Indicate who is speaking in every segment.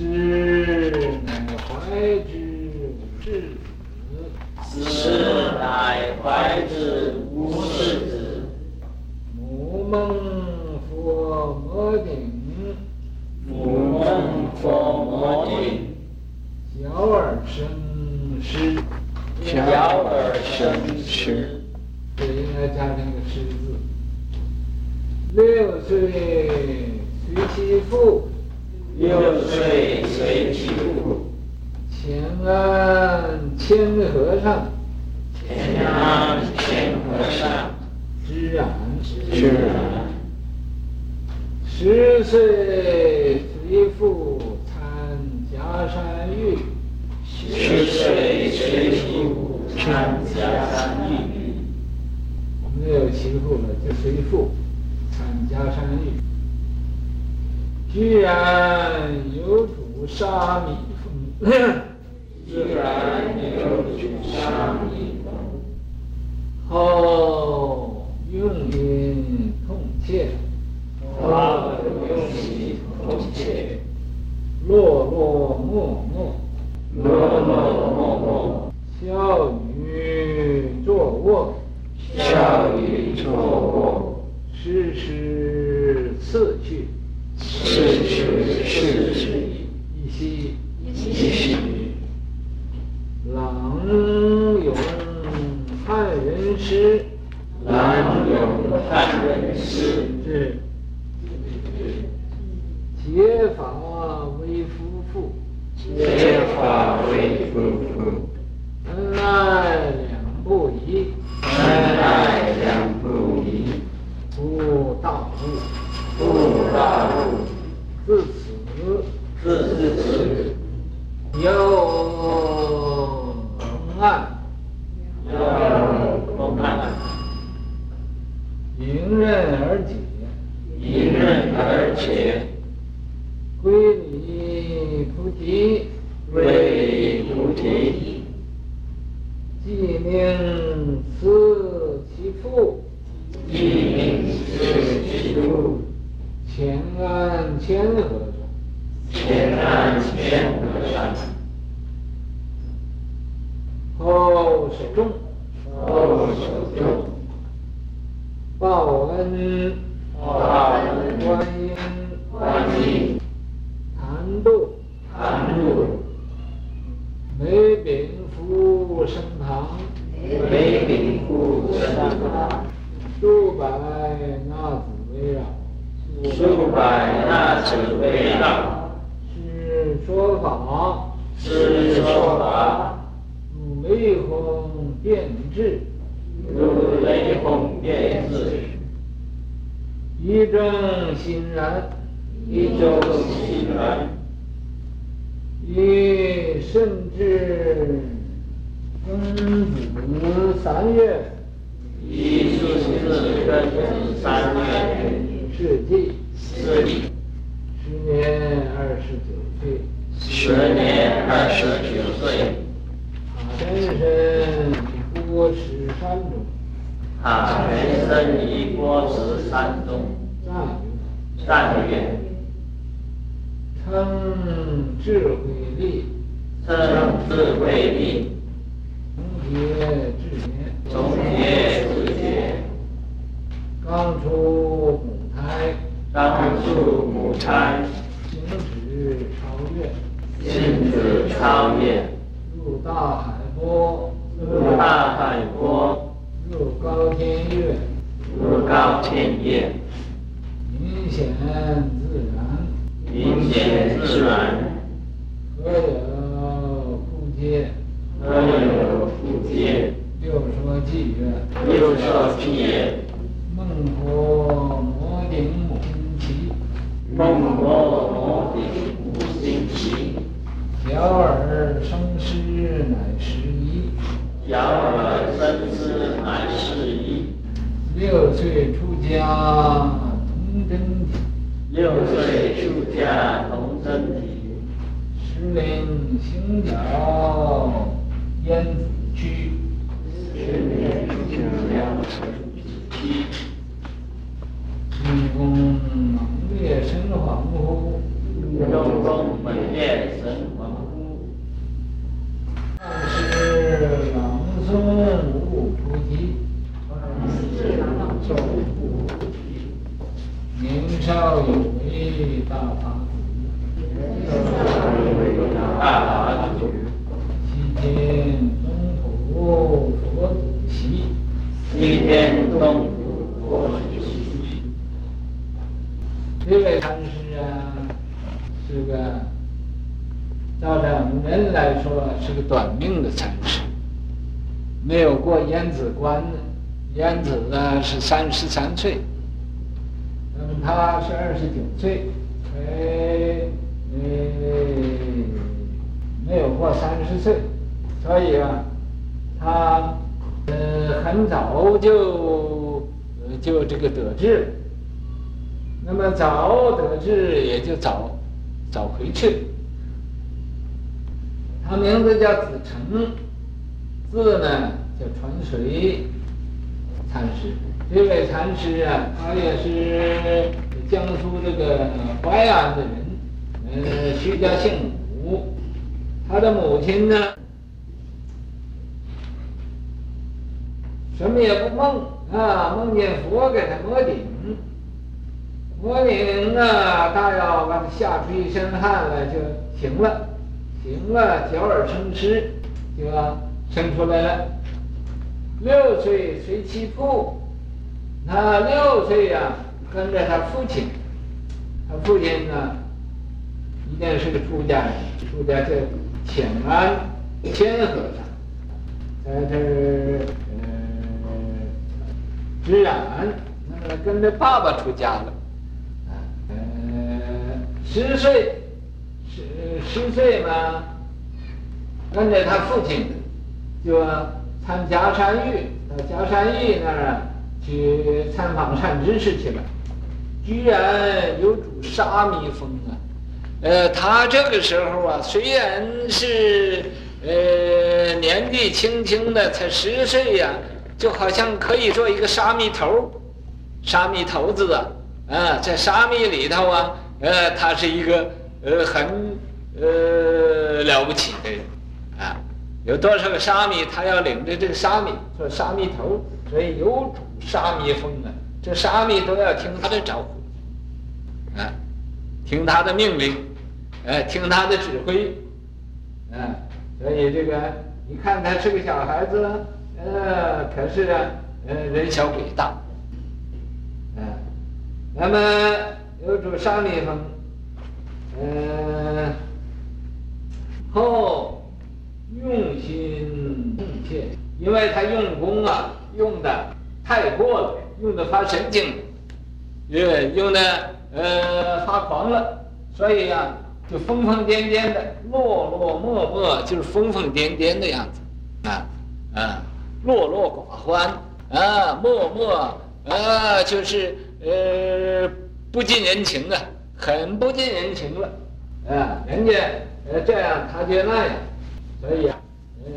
Speaker 1: 师乃怀之无世子，
Speaker 2: 师乃怀之无世子。
Speaker 1: 母蒙佛摩顶，
Speaker 2: 母蒙佛摩顶。
Speaker 1: 小儿生师，
Speaker 2: 小儿生师。
Speaker 1: 这应该加上个师字。六岁随其父，
Speaker 2: 六岁随其父。
Speaker 1: 前安谦和尚，
Speaker 2: 前安谦和尚。
Speaker 1: 知然，
Speaker 2: 知然。
Speaker 1: 十岁随父参迦山域，
Speaker 2: 十岁随其父参迦山域。
Speaker 1: 我们有其父了，就随父参迦山域。居然有主沙弥风。
Speaker 2: 居然有主沙弥风，
Speaker 1: 后用音痛切，
Speaker 2: 后用音痛切，
Speaker 1: 落落默默，
Speaker 2: 落落默默，
Speaker 1: 笑语坐卧，
Speaker 2: 笑语坐卧，
Speaker 1: 时时次去，是，
Speaker 2: 是，是。
Speaker 1: 前安千和尚，
Speaker 2: 前安谦和尚。
Speaker 1: 后守重，
Speaker 2: 后首重，
Speaker 1: 报恩，轰电掣，
Speaker 2: 如雷轰电掣，
Speaker 1: 一正欣然，
Speaker 2: 一正欣然，
Speaker 1: 一甚至庚子三月，
Speaker 2: 一甚至庚子三月，
Speaker 1: 是季，
Speaker 2: 是季，
Speaker 1: 时年二十九岁，
Speaker 2: 十年二十九岁。
Speaker 1: 全身以锅持山中，
Speaker 2: 他全身以锅持山中。赞曰：赞曰：
Speaker 1: 称智慧力，
Speaker 2: 称智慧力。
Speaker 1: 从结智言，
Speaker 2: 总结智言。
Speaker 1: 刚出母胎，
Speaker 2: 刚出母胎。
Speaker 1: 行止超越，
Speaker 2: 行止超越。
Speaker 1: 明显自然，
Speaker 2: 明显自然，
Speaker 1: 何有不接？
Speaker 2: 何有不接？
Speaker 1: 又说偈曰：
Speaker 2: 又说偈曰：
Speaker 1: 孟婆人来说是个短命的禅师，没有过燕子关呢。燕子呢是三十三岁。那么他是二十九岁，哎，嗯，没有过三十岁，所以啊，他呃很早就就这个得志，那么早得志也就早早回去。他名字叫子诚，字呢叫传水禅师。这位禅师啊，他也是江苏这个淮安的人，嗯，徐家姓武。他的母亲呢，什么也不梦啊，梦见佛给他摩顶，摩顶啊，大要把他吓出一身汗来就行了，行了，脚耳生湿，就生出来了。六岁随其父。他六岁呀、跟着他父亲，他父亲呢，一定是个出家人，出家叫请安谦和尚，在这儿呃，知染，那么跟着爸爸出家了，啊，呃，十岁，十岁嘛，跟着他父亲，就参迦山域，到迦山域那儿。去参访善知识去了，居然有主沙弥风啊！呃，他这个时候啊，虽然是呃年纪轻轻的，才十岁呀，就好像可以做一个沙弥头，沙弥头子啊，啊，在沙弥里头啊，呃，他是一个呃很呃了不起的人啊，有多少个沙弥，他要领着这个沙弥做沙弥头，所以有主。沙弥风啊，这沙弥都要听他的招呼，啊，听他的命令，哎，听他的指挥，啊，所以这个你看他是个小孩子，呃，可是啊，呃，人小鬼大，啊，那么有主沙弥风，嗯，用心奉献，因为他用功啊，用的。太过了，用的发神经，呃，用的呃发狂了，所以、啊，就疯疯癫癫的，落落寞寞，就是疯疯癫癫的样子，啊啊，落落寡欢啊，默默啊，就是呃不近人情啊，很不近人情了，啊，人家呃这样，他就那样，所以啊，呃，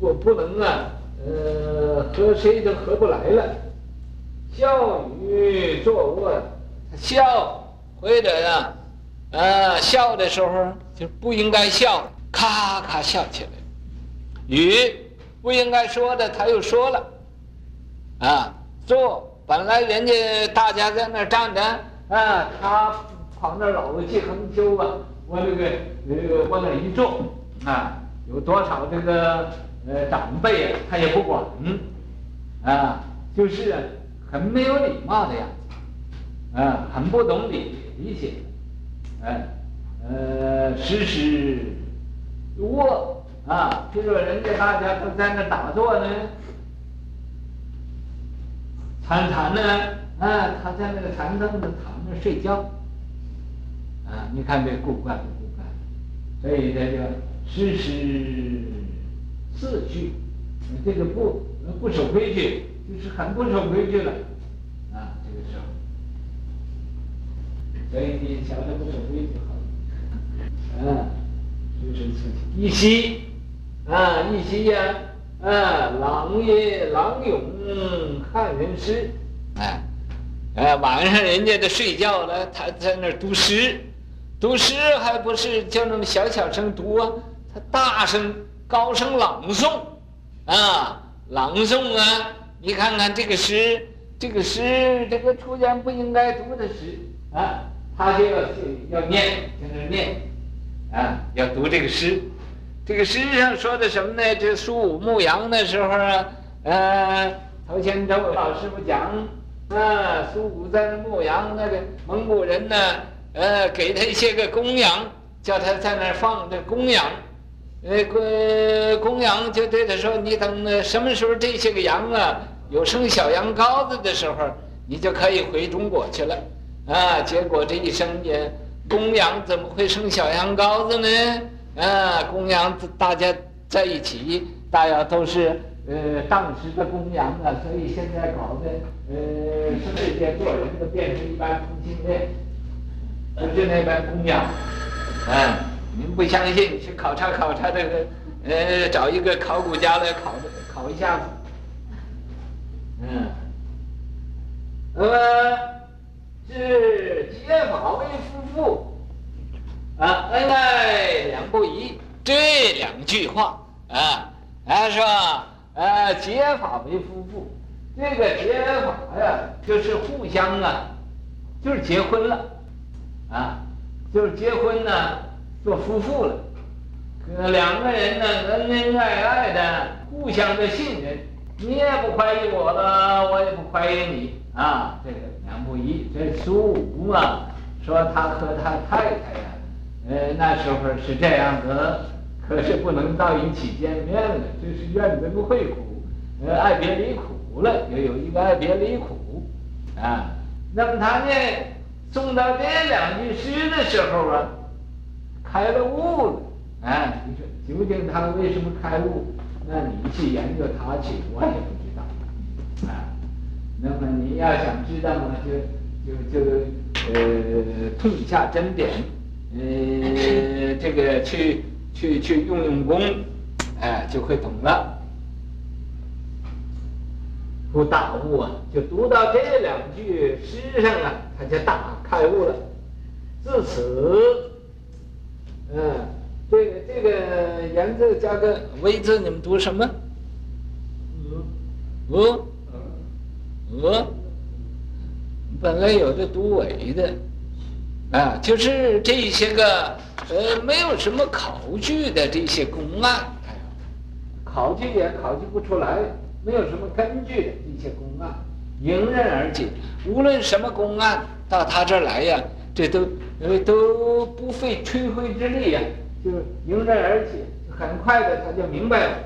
Speaker 1: 我不能啊。呃，和谁都合不来了。笑语坐卧，笑或者呀，啊，笑的时候就不应该笑，咔咔笑起来。语不应该说的，他又说了。啊，坐本来人家大家在那站着，啊，他跑那老气横秋啊，往那个那个往那一坐，啊，有多少这个。呃，长辈他也不管，啊，就是很没有礼貌的样子，啊，很不懂礼理解，哎，呃，时时卧啊，就说人家大家都在那打坐呢，禅禅呢，啊，他在那个禅凳子躺着睡觉，啊，你看这古怪不古怪？所以这就时时。秩序，这个不不守规矩，就是很不守规矩了，啊，这个时候，所以你晓得不守规矩好，啊，就是自己一息，啊，一息呀，啊，朗也朗咏汉人诗，哎，哎，晚上人家都睡觉了，他在那儿读诗，读诗还不是就那么小小声读啊，他大声。高声朗诵，啊，朗诵啊！你看看这个诗，这个诗，这个出家不应该读的诗啊，他就要要念，在那念，啊，要读这个诗。这个诗上说的什么呢？这苏武牧羊的时候啊，呃，头前周老师傅讲，啊，苏武在牧羊，那个蒙古人呢，呃，给他一些个公羊，叫他在那放这公羊，呃，公公羊就对他说：“你等什么时候这些个羊啊有生小羊羔子的时候，你就可以回中国去了。”啊，结果这一生也，公羊怎么会生小羊羔子呢？啊，公羊大家在一起，大家都是呃当时的公羊啊，所以现在搞的呃这些做人都变成一般同性恋，就是那般公羊。啊，您不相信，去考察考察这个，呃，找一个考古家来考考一下子。嗯，那么。是结发为夫妇，啊，恩爱两不疑，这两句话啊，他说呃，结发为夫妇，这个结发呀，就是互相啊，就是结婚了，啊，就是结婚呢，做夫妇了，可两个人呢，恩恩爱爱的，互相的信任，你也不怀疑我了，我也不怀疑你，啊，这个。两不疑，这苏武嘛，说他和他太太呀，呃，那时候是这样子，可是不能到一起见面了，这是愿人会苦，呃，爱别离苦了，又有一个爱别离苦，啊，那么他呢，诵到这两句诗的时候啊，开了悟了，啊，你说究竟他为什么开悟？那你去研究他去，我也不知道，啊。那么你要想知道嘛，就就就呃，痛下针典，呃，这个去去去用用功，哎，就会懂了。不大悟啊，就读到这两句诗上啊，他就大开悟了。自此，嗯，这个这个言字加个微字，你们读什么？嗯，嗯。呃，本来有的读尾的，啊，就是这些个呃没有什么考据的这些公案，考据也考据不出来，没有什么根据的这些公案，迎刃而解。无论什么公案到他这儿来呀，这都呃都不费吹灰之力呀，就迎刃而解，很快的他就明白了。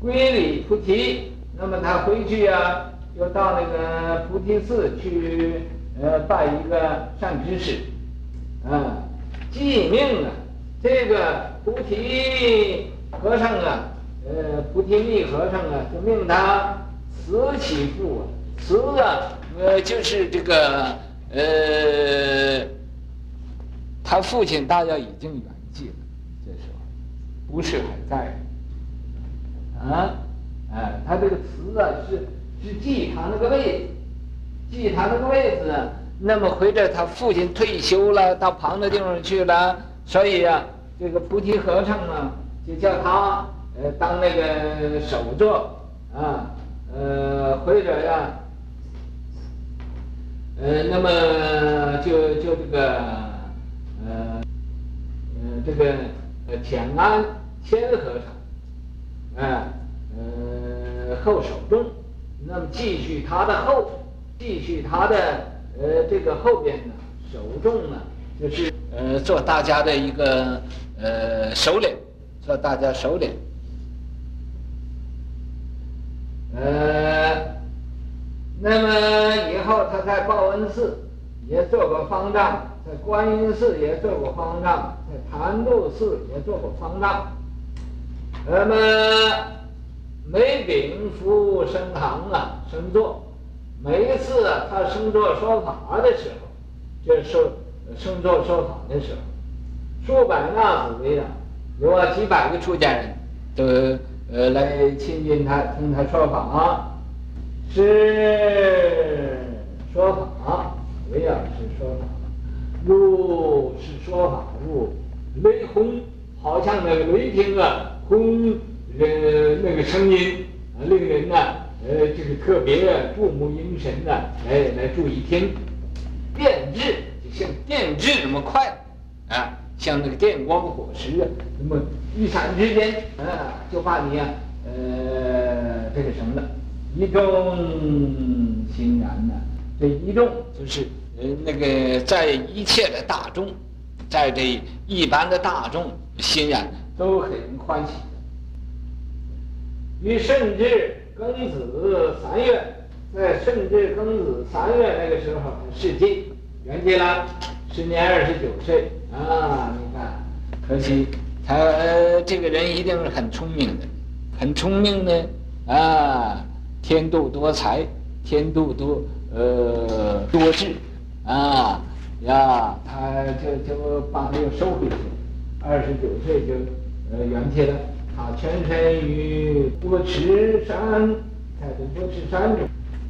Speaker 1: 归里菩提，那么他回去呀。又到那个菩提寺去，呃，拜一个善知识，啊，记命啊，这个菩提和尚啊，呃，菩提密和尚啊，就命他慈其父啊，慈啊，呃，就是这个，呃，他父亲大家已经圆寂了，这时候不是还在，啊，啊，他这个词啊是。是祭坛那个位子，祭坛那个位子，那么回着他父亲退休了，到旁的地方去了，所以、啊，这个菩提和尚啊，就叫他呃当那个首座啊，呃或者呀，呃那么就就这个呃呃这个呃田安谦和尚，啊呃后首中。那么继续他的后，继续他的呃这个后边呢，首重呢，就是呃做大家的一个呃首领，做大家首领。呃，那么以后他在报恩寺也做过方丈，在观音寺也做过方丈，在檀渡寺也做过方丈。那么。每禀夫升堂啊，升座，每一次啊，他升座说法的时候，就是升座说法的时候，数百纳子为啊，有啊几百个出家人都呃来亲近他，听他说法，是说法，为啊是说法，路是说法路雷轰，好像那个雷霆啊轰。呃，那个声音啊，令人呐，呃，就是特别注目凝神呐，来来注意听。电智就像电致那么快，啊，像那个电光火石啊，那么一闪之间，啊，就把你啊，呃，这个什么了，一众欣然呢？这一众就是呃那个在一切的大众，在这一般的大众欣然都很欢喜。于顺治庚子三月。在顺治庚子三月那个时候，世纪圆寂了，时年二十九岁啊！你看，可惜他这个人一定是很聪明的，很聪明的啊，天妒多才，天妒多呃多智啊呀，他就就把他又收回去，二十九岁就呃圆寂了。他全身于波池山，在这波池山中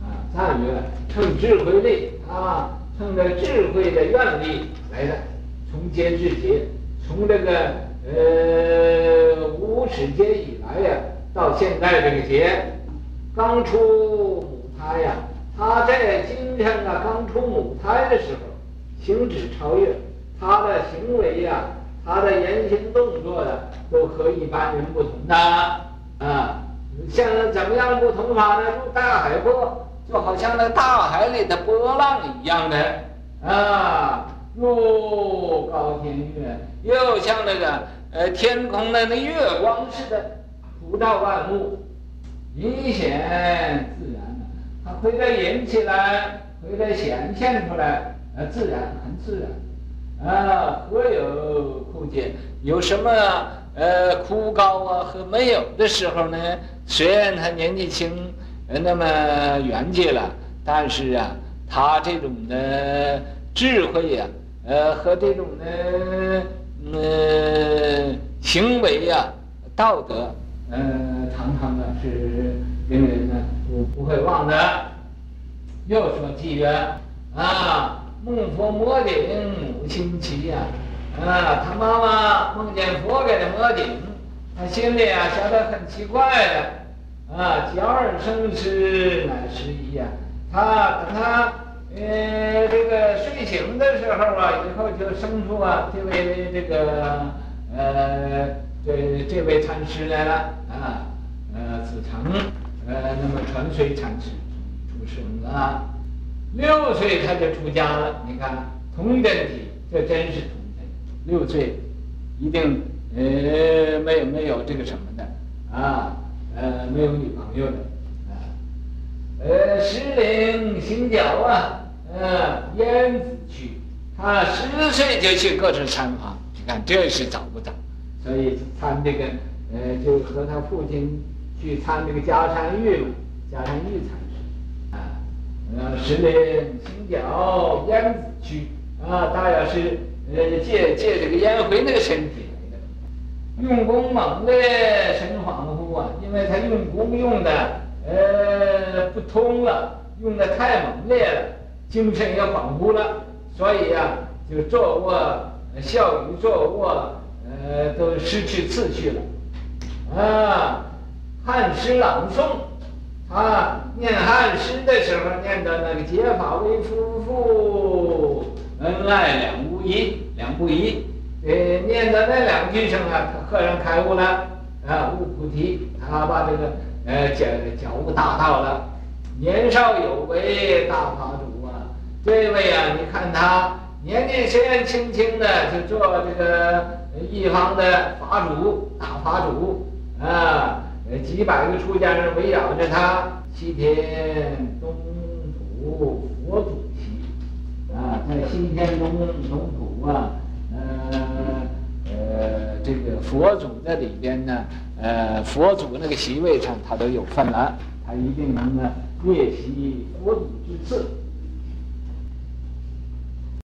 Speaker 1: 啊。赞曰：“乘智慧力啊，乘着智慧的愿力来的，从劫至劫，从这个呃无始劫以来呀，到现在这个劫，刚出母胎呀，他在今生啊刚出母胎的时候，行止超越，他的行为呀，他的言行动作呀，都和一般人不同的啊，像怎么样不同法呢？如大海波。”就好像那大海里的波浪一样的啊，入高天月，又像那个呃天空的那月光似的，普照万物，隐显自然的，它会在引起来，会在显现出来，呃，自然很自然，啊，何有枯竭？有什么呃枯槁啊和没有的时候呢？虽然他年纪轻。呃那么圆寂了，但是啊，他这种的智慧呀、呃，和这种的呃行为呀、道德，呃，是令人呢不不会忘的。又说纪元：啊，梦婆摸顶母亲期呀，啊，他妈妈梦见佛给他摸顶，他心里啊觉得很奇怪的。啊，娇儿生之乃时宜呀！他等他呃这个睡醒的时候啊，以后就生出啊这位这个呃这这位禅师来了啊子成呃那么传水禅师出生了，六岁他就出家了。你看童真体，这真是童真。六岁一定呃没有没有这个什么的啊。呃，没有女朋友的，啊，呃，十龄行脚啊，呃，燕子去？他十岁就去各处参访，你看这是早不早？所以参这个，呃，就和他父亲去参这个迦山玉嘛，迦山玉禅师，啊，呃，十龄行脚焉子去？啊，大约是呃借借这个烟回那个身体来的，用功猛烈，神恍惚啊。因为他用功用的呃不通了，用的太猛烈了，精神也恍惚了，所以呀、啊，就坐卧、笑语、坐卧，呃，都失去次序了。啊，汉诗朗诵，他念汉诗的时候念的那个“结发为夫妇，恩爱两不疑”，两不疑，呃，念的那两句声啊，他赫然开悟了。啊，悟菩提，他把这个呃觉觉悟大道了。年少有为大法主啊，这位啊，你看他年纪虽然轻轻的，就做这个一方的法主，大法主啊，呃几百个出家人围绕着他，西天东土佛祖席啊，在西天东东土啊，呃。呃，这个佛祖在里边呢，呃，佛祖那个席位上，他都有份了，他一定能呢，列席佛祖之次。